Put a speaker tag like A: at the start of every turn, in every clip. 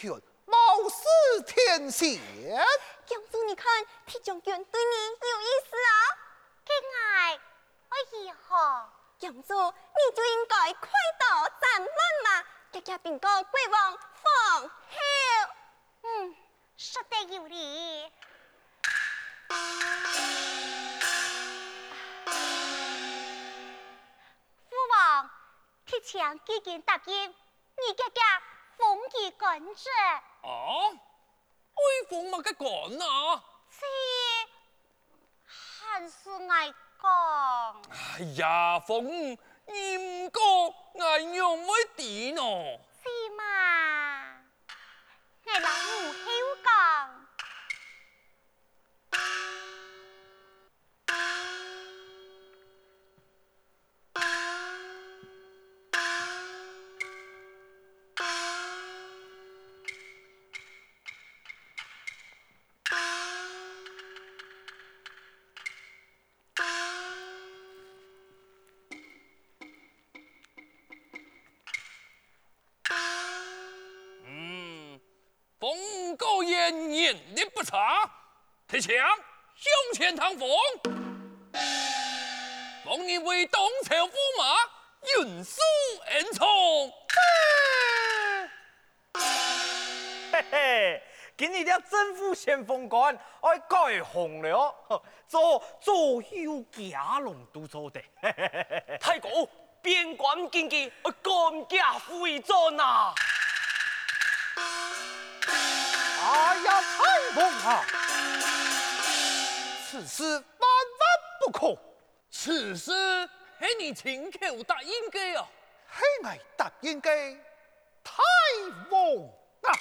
A: 女超群，貌似天仙。
B: 公主，你看铁将军对你有意思啊？
C: 给爱我以后，
B: 公主你就应该快刀斩乱麻，给家兵个国王封侯。
C: 嗯，说得有理。父王，铁枪几件答应，你家家封其官职。
D: 啊？为封乜嘅官啊？
C: 是还是爱讲。
D: 哎呀，风你唔讲，爱用乜地呢？
C: 是嘛？爱老母
D: 好讲。铁枪向前趟风，封你为东朝驸马，运输恩宠。
E: 嘿嘿，今日的政府先锋官爱改红了，做左右家龙都做的。
F: 太古，边关经济，官家回转啊！
A: 哎呀，太公啊！此事万万不可，
D: 此事是你亲口答应给啊，
A: 是我答应的？太王啊！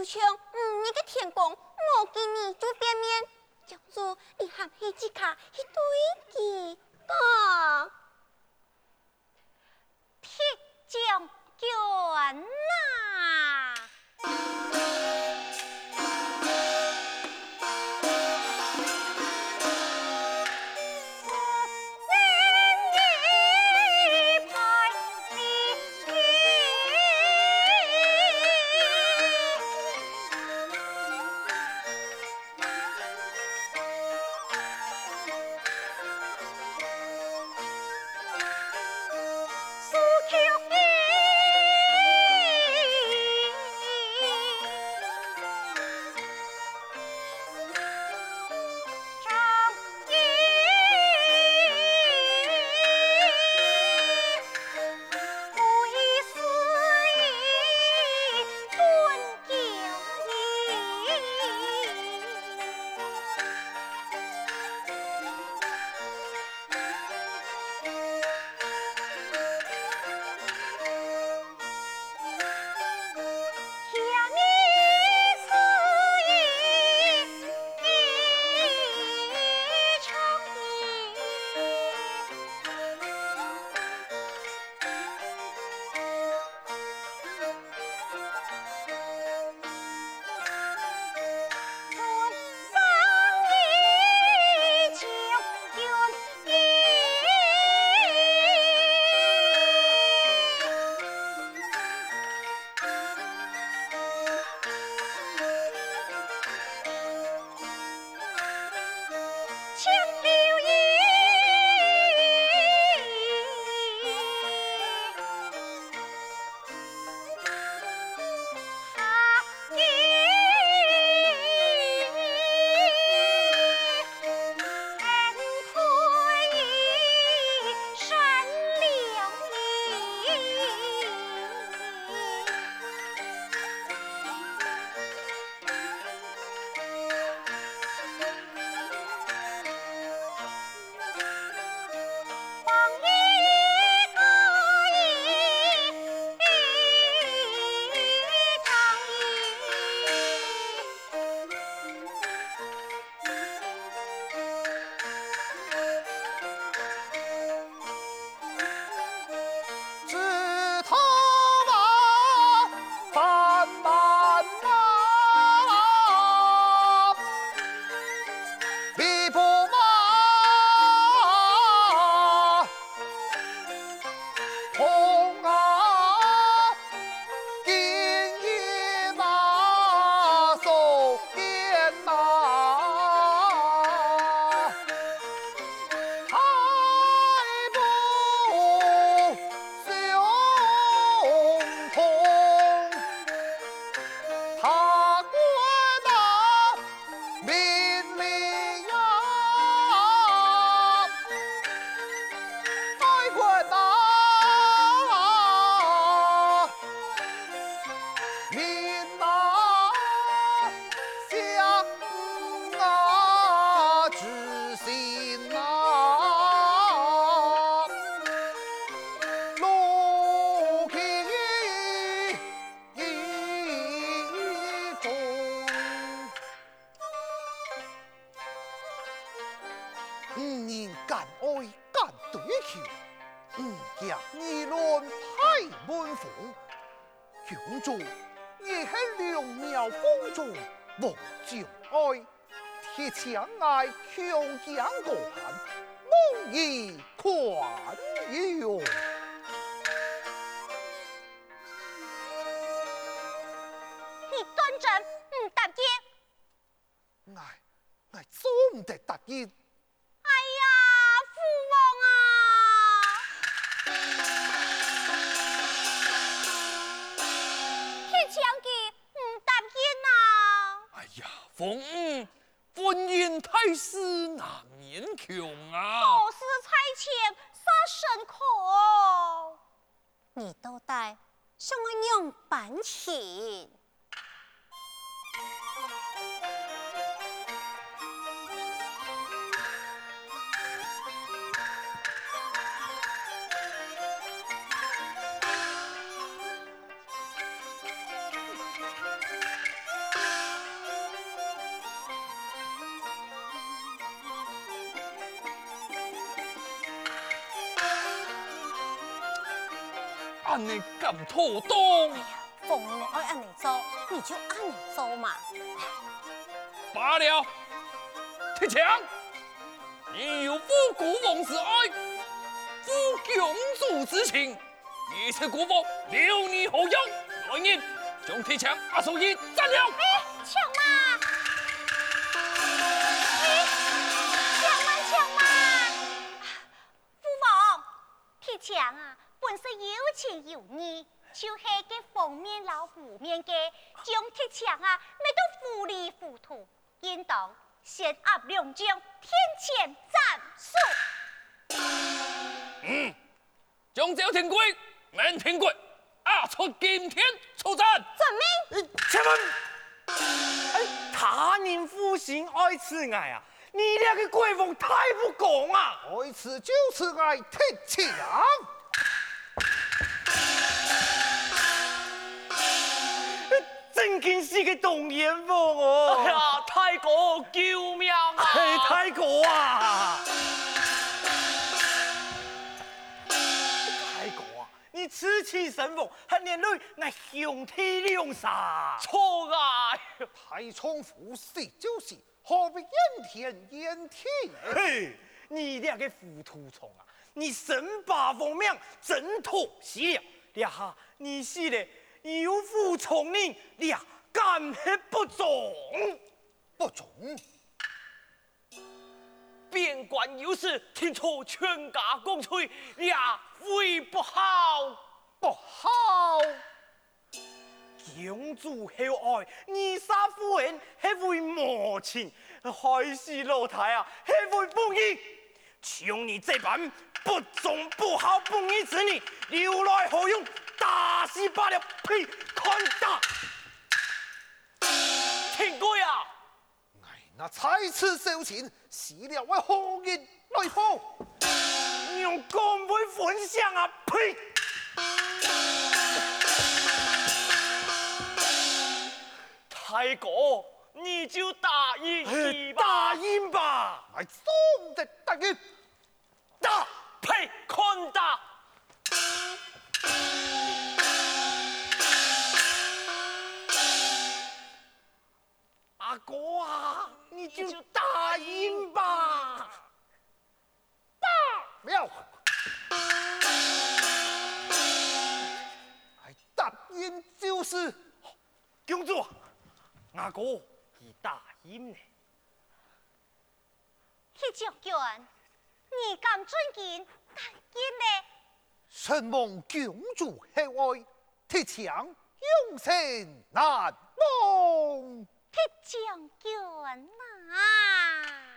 B: 地就你
C: 端正唔答应？
A: 哎，哎，做唔得答应。
C: 哎呀，父王啊！铁枪记唔答应啊！
D: 哎呀，凤，婚姻大事难言穷啊！
C: 何事差遣杀身口？
B: 你都带什么样办情？
D: 按你咁妥当，
B: 逢我爱按你做，你就按你做嘛。
D: 罢了。铁强，你有不古王之爱，夫公主之情，一切国宝，留你何用？来人，将铁强押出去斩了。
C: 有情有你，就是给封面老虎面嘅，将铁枪啊，咪都糊里糊涂，应当先压两将，天谴战术。
D: 嗯，将这天规，明天规，押出今天出战。
B: 遵命。
E: 且问，哎，他人负心爱此爱啊，你俩个贵妇太不公啊！
A: 爱此就是爱铁枪。
E: 真经是个动眼凤哦！
F: 哎呀，太公救命啊！
E: 嘿，太公啊！太公啊！你此起神风，还连累那兄弟俩杀，
F: 错啊！
A: 太仓服侍就是，何必怨天怨地？
E: 嘿，你俩个糊涂虫啊！你身把奉命，真妥西了。呀哈，你是的。有负从令，俩敢黑不忠？
A: 不忠？
F: 边关有事，听说全家共催，你呀会不好？
A: 不好！
E: 公主厚爱，二杀夫人还会无情，害死老太啊，还会不义。像你这般不忠不好不义之女，留来何用？打死罢了！呸！看打！
F: 天哥呀！
A: 哎，那才此收钱，死了我何人来报？
E: 你用公会分享啊！呸！
F: 太公，你就答应吧。
E: 答应吧！
A: 哎，总得答应。
E: 打！
F: 呸！看打！
A: 是。
E: 公主，阿哥已答应了。
C: 铁将军，你敢尊敬答应呢？
A: 承蒙公主厚爱，铁枪永生难忘。
C: 铁将军啊！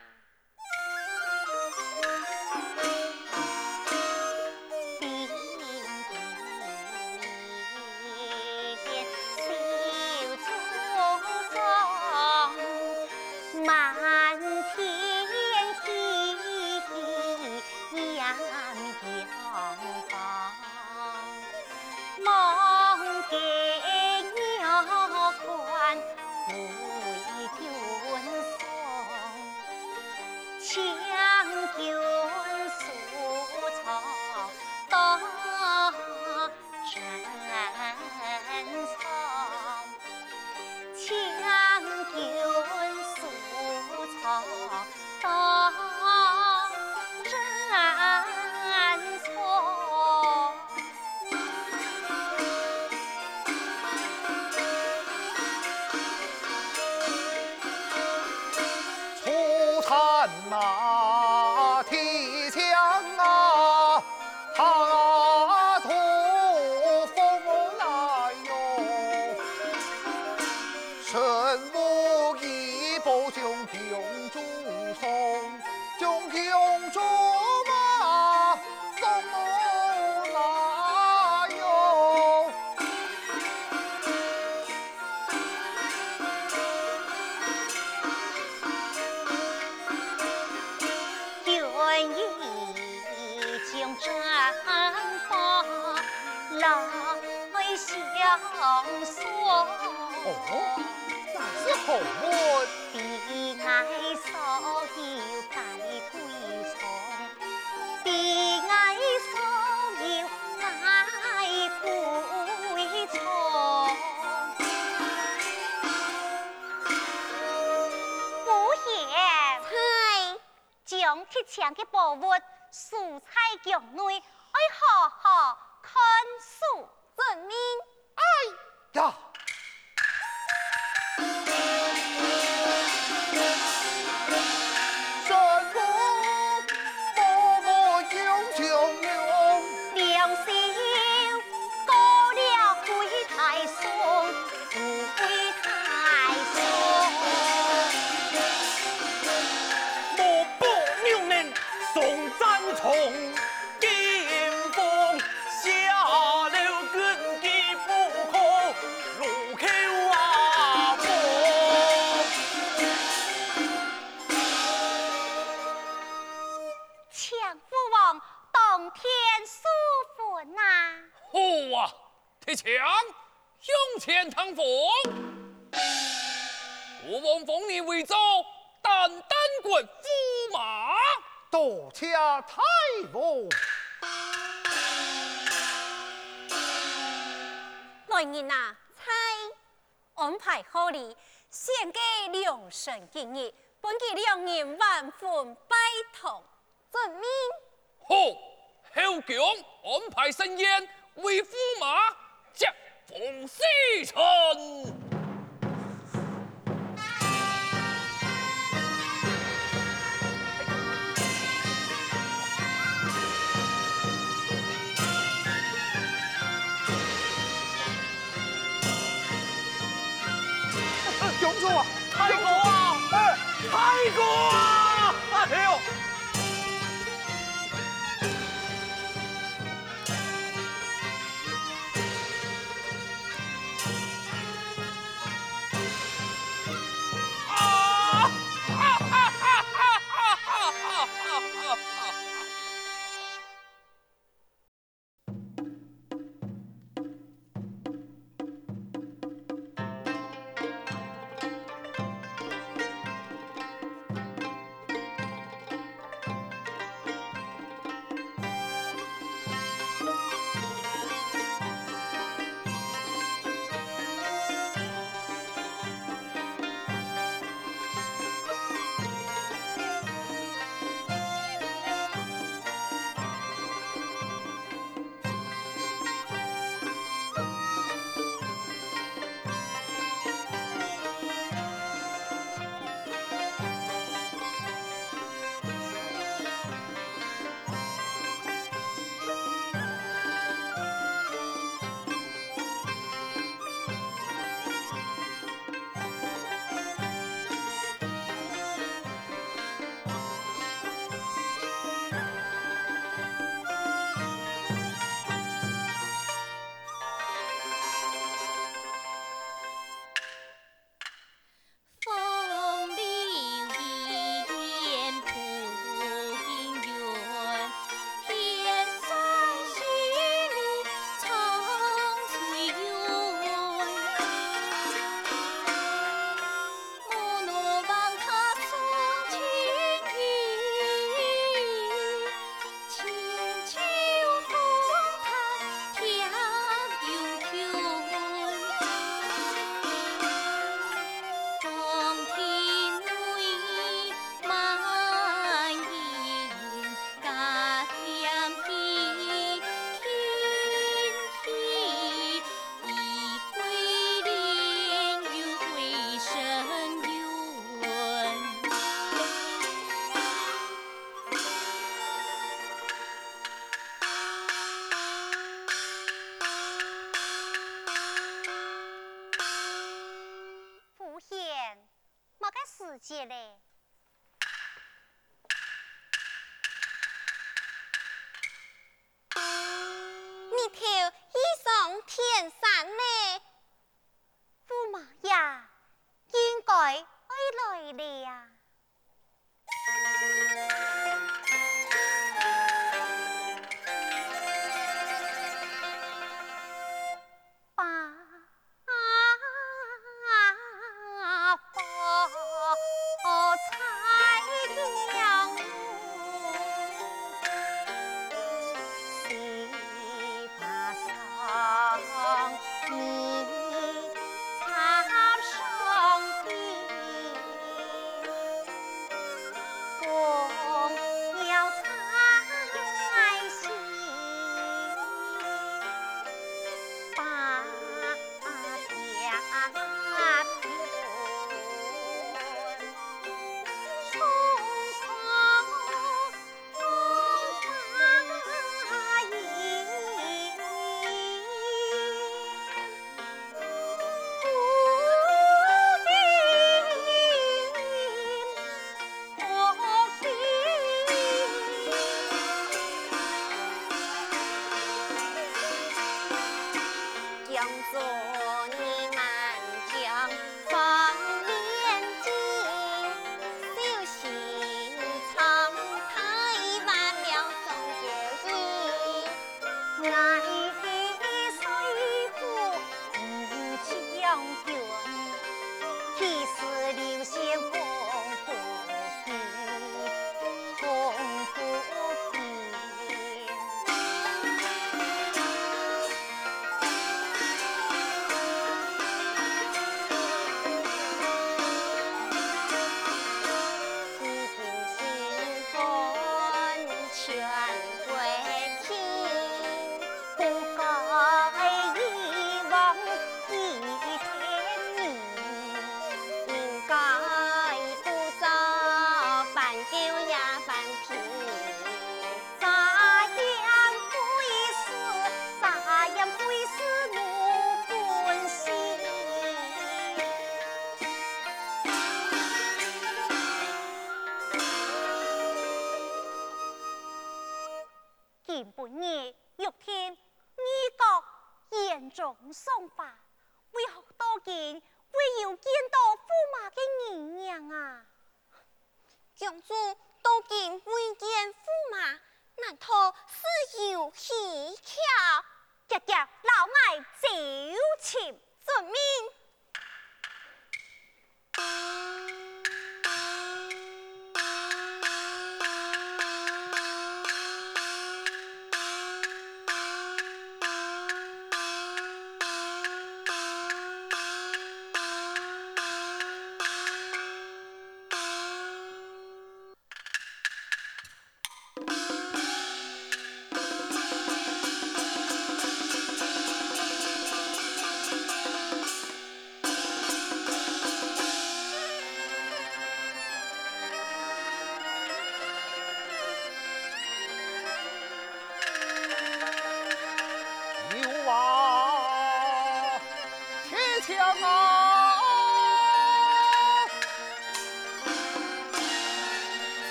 C: 相送。
A: 哦，那是好么？
C: 悲哀所有待归从，悲哀所有待归从。夫人，
B: 嗨，
C: 将铁枪的宝物竖在
E: 墙内，来人
G: 呐，猜安排好了，献给良辰吉日，本期两人万分拜堂。
B: 遵命。
D: 好，侯强安排盛宴为驸马接风洗
C: 尘。既死流星风，不负送法，为何多见会有见到驸马的人样啊？
B: 公主多见未见驸马，难道是有蹊跷？
C: 姐姐，老爱就请
B: 遵命。